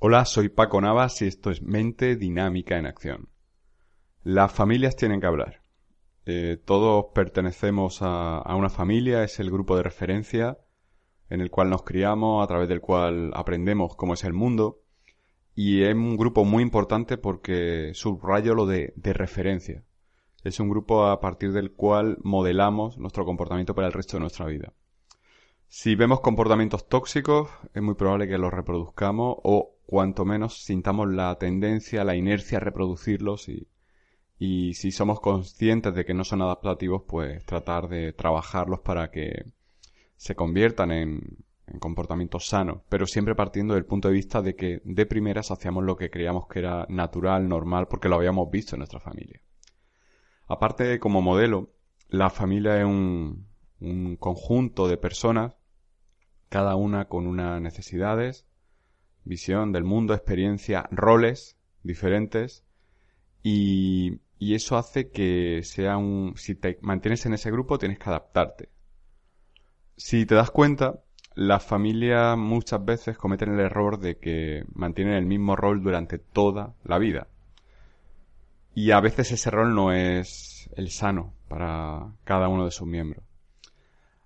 Hola, soy Paco Navas y esto es Mente Dinámica en Acción. Las familias tienen que hablar. Eh, todos pertenecemos a, una familia, es el grupo de referencia en el cual nos criamos, a través del cual aprendemos cómo es el mundo. Y es un grupo muy importante porque subrayo lo de, de referencia. Es un grupo a partir del cual modelamos nuestro comportamiento para el resto de nuestra vida. Si vemos comportamientos tóxicos, es muy probable que los reproduzcamos o cuanto menos sintamos la tendencia, la inercia a reproducirlos y, si somos conscientes de que no son adaptativos, pues tratar de trabajarlos para que se conviertan en, en comportamientos sanos, pero siempre partiendo del punto de vista de que de primeras hacíamos lo que creíamos que era natural, normal, porque lo habíamos visto en nuestra familia. Aparte, como modelo, la familia es un conjunto de personas, cada una con unas necesidades, visión del mundo, experiencia, roles diferentes y, y eso hace que sea un... Si te mantienes en ese grupo tienes que adaptarte. Si te das cuenta, las familias muchas veces cometen el error de que mantienen el mismo rol durante toda la vida. Y a veces ese rol no es el sano para cada uno de sus miembros.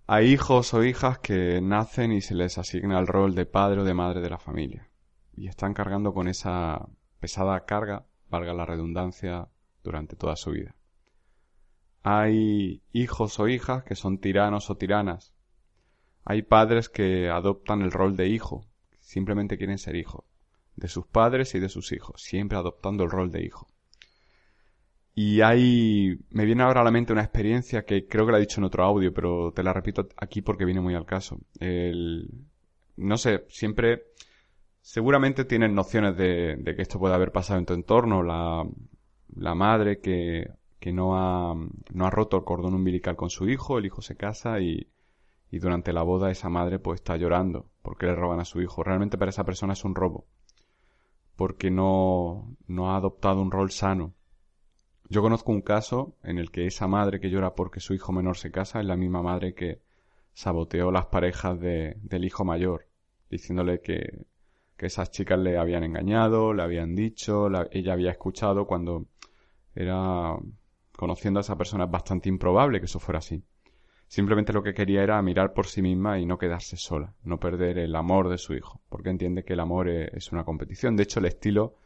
Hay hijos o hijas que nacen y se les asigna el rol de padre o de madre de la familia y están cargando con esa pesada carga, valga la redundancia, durante toda su vida. Hay hijos o hijas que son tiranos o tiranas. Hay padres que adoptan el rol de hijo, simplemente quieren ser hijos, de sus padres y de sus hijos, siempre adoptando el rol de hijo. Y hay, me viene ahora a la mente una experiencia que creo que la he dicho en otro audio, pero te la repito aquí porque viene muy al caso. El, no sé, siempre Seguramente tienes nociones de, que esto puede haber pasado en tu entorno. La, la madre que, que no, ha, no ha roto el cordón umbilical con su hijo, el hijo se casa y, y durante la boda esa madre pues está llorando porque le roban a su hijo. Realmente para esa persona es un robo porque no, no ha adoptado un rol sano. Yo conozco un caso en el que esa madre que llora porque su hijo menor se casa es la misma madre que saboteó las parejas de, del hijo mayor, diciéndole que que esas chicas le habían engañado, le habían dicho, ella había escuchado cuando era conociendo a esa persona es bastante improbable que eso fuera así. Simplemente lo que quería era mirar por sí misma y no quedarse sola, no perder el amor de su hijo, porque entiende que el amor e, es una competición. De hecho, el estilo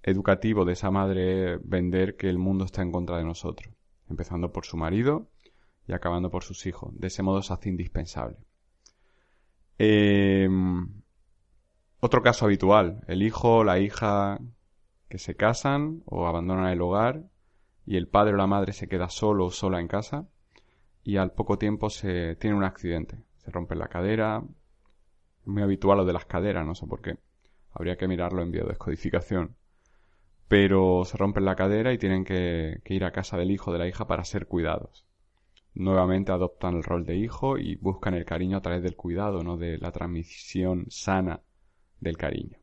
educativo de esa madre es vender que el mundo está en contra de nosotros, empezando por su marido y acabando por sus hijos. De ese modo se hace indispensable. Eh, otro caso habitual, el hijo o la hija que se casan o abandonan el hogar y el padre o la madre se queda solo o sola en casa y al poco tiempo se tiene un accidente, se rompe la cadera, es muy habitual lo de las caderas, no sé por qué, habría que mirarlo en biodescodificación, pero se rompe la cadera y tienen que ir a casa del hijo o de la hija para ser cuidados. Nuevamente adoptan el rol de hijo y buscan el cariño a través del cuidado, no de la transmisión sana del cariño.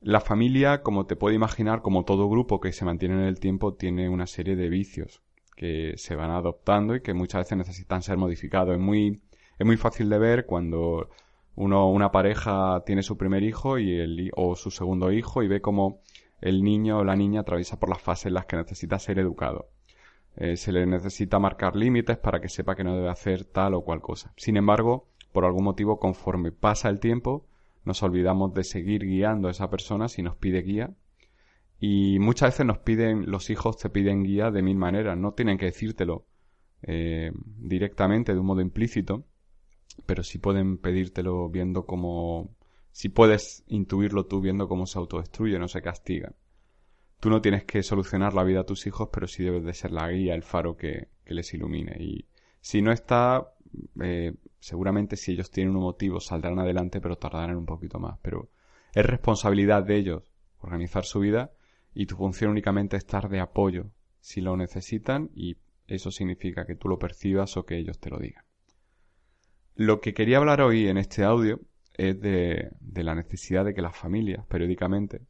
La familia, como te puedo imaginar, como todo grupo que se mantiene en el tiempo, tiene una serie de vicios que se van adoptando y que muchas veces necesitan ser modificados. Es muy, es muy fácil de ver cuando uno, una pareja tiene su primer hijo y el, o su segundo hijo y ve como el niño o la niña atraviesa por las fases en las que necesita ser educado. Eh, se le necesita marcar límites para que sepa que no debe hacer tal o cual cosa. Sin embargo, por algún motivo, conforme pasa el tiempo, nos olvidamos de seguir guiando a esa persona si nos pide guía. Y muchas veces nos piden, los hijos te piden guía de mil maneras, no tienen que decírtelo eh, directamente, de un modo implícito, pero sí pueden pedírtelo viendo cómo, si puedes intuirlo tú viendo cómo se autodestruye, no se castiga. Tú no tienes que solucionar la vida a tus hijos, pero sí debes de ser la guía, el faro que, que les ilumine. Y si no está, eh, seguramente si ellos tienen un motivo saldrán adelante, pero tardarán un poquito más. Pero es responsabilidad de ellos organizar su vida y tu función únicamente es estar de apoyo si lo necesitan y eso significa que tú lo percibas o que ellos te lo digan. Lo que quería hablar hoy en este audio es de, la necesidad de que las familias periódicamente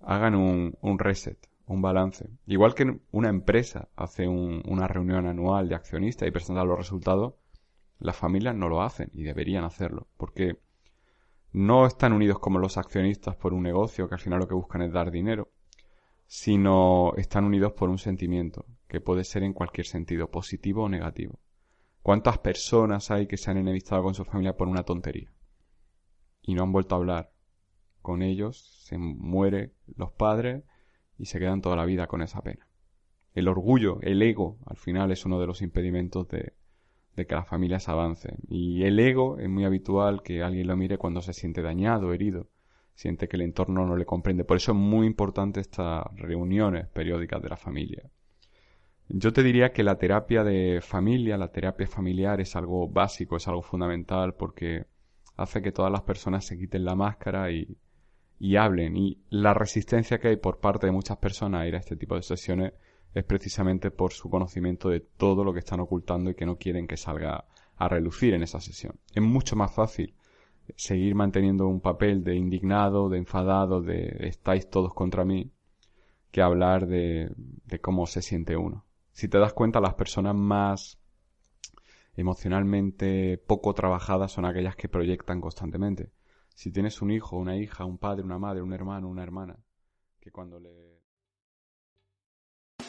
hagan un, reset, un balance. Igual que una empresa hace una reunión anual de accionistas y presenta los resultados, las familias no lo hacen y deberían hacerlo, porque no están unidos como los accionistas por un negocio que al final lo que buscan es dar dinero, sino están unidos por un sentimiento, que puede ser en cualquier sentido, positivo o negativo. ¿Cuántas personas hay que se han enemistado con su familia por una tontería? Y no han vuelto a hablar con ellos, se mueren los padres y se quedan toda la vida con esa pena. El orgullo, el ego, al final es uno de los impedimentos de, de que las familias avancen. Y el ego es muy habitual que alguien lo mire cuando se siente dañado, herido, siente que el entorno no le comprende. Por eso es muy importante estas reuniones periódicas de la familia. Yo te diría que la terapia de familia, la terapia familiar es algo básico, es algo fundamental porque hace que todas las personas se quiten la máscara y, y hablen. Y la resistencia que hay por parte de muchas personas a ir a este tipo de sesiones es precisamente por su conocimiento de todo lo que están ocultando y que no quieren que salga a relucir en esa sesión. Es mucho más fácil seguir manteniendo un papel de indignado, de enfadado, de estáis todos contra mí, que hablar de, de cómo se siente uno. Si te das cuenta, las personas más emocionalmente poco trabajadas son aquellas que proyectan constantemente. Si tienes un hijo, una hija, un padre, una madre, un hermano, una hermana, que cuando le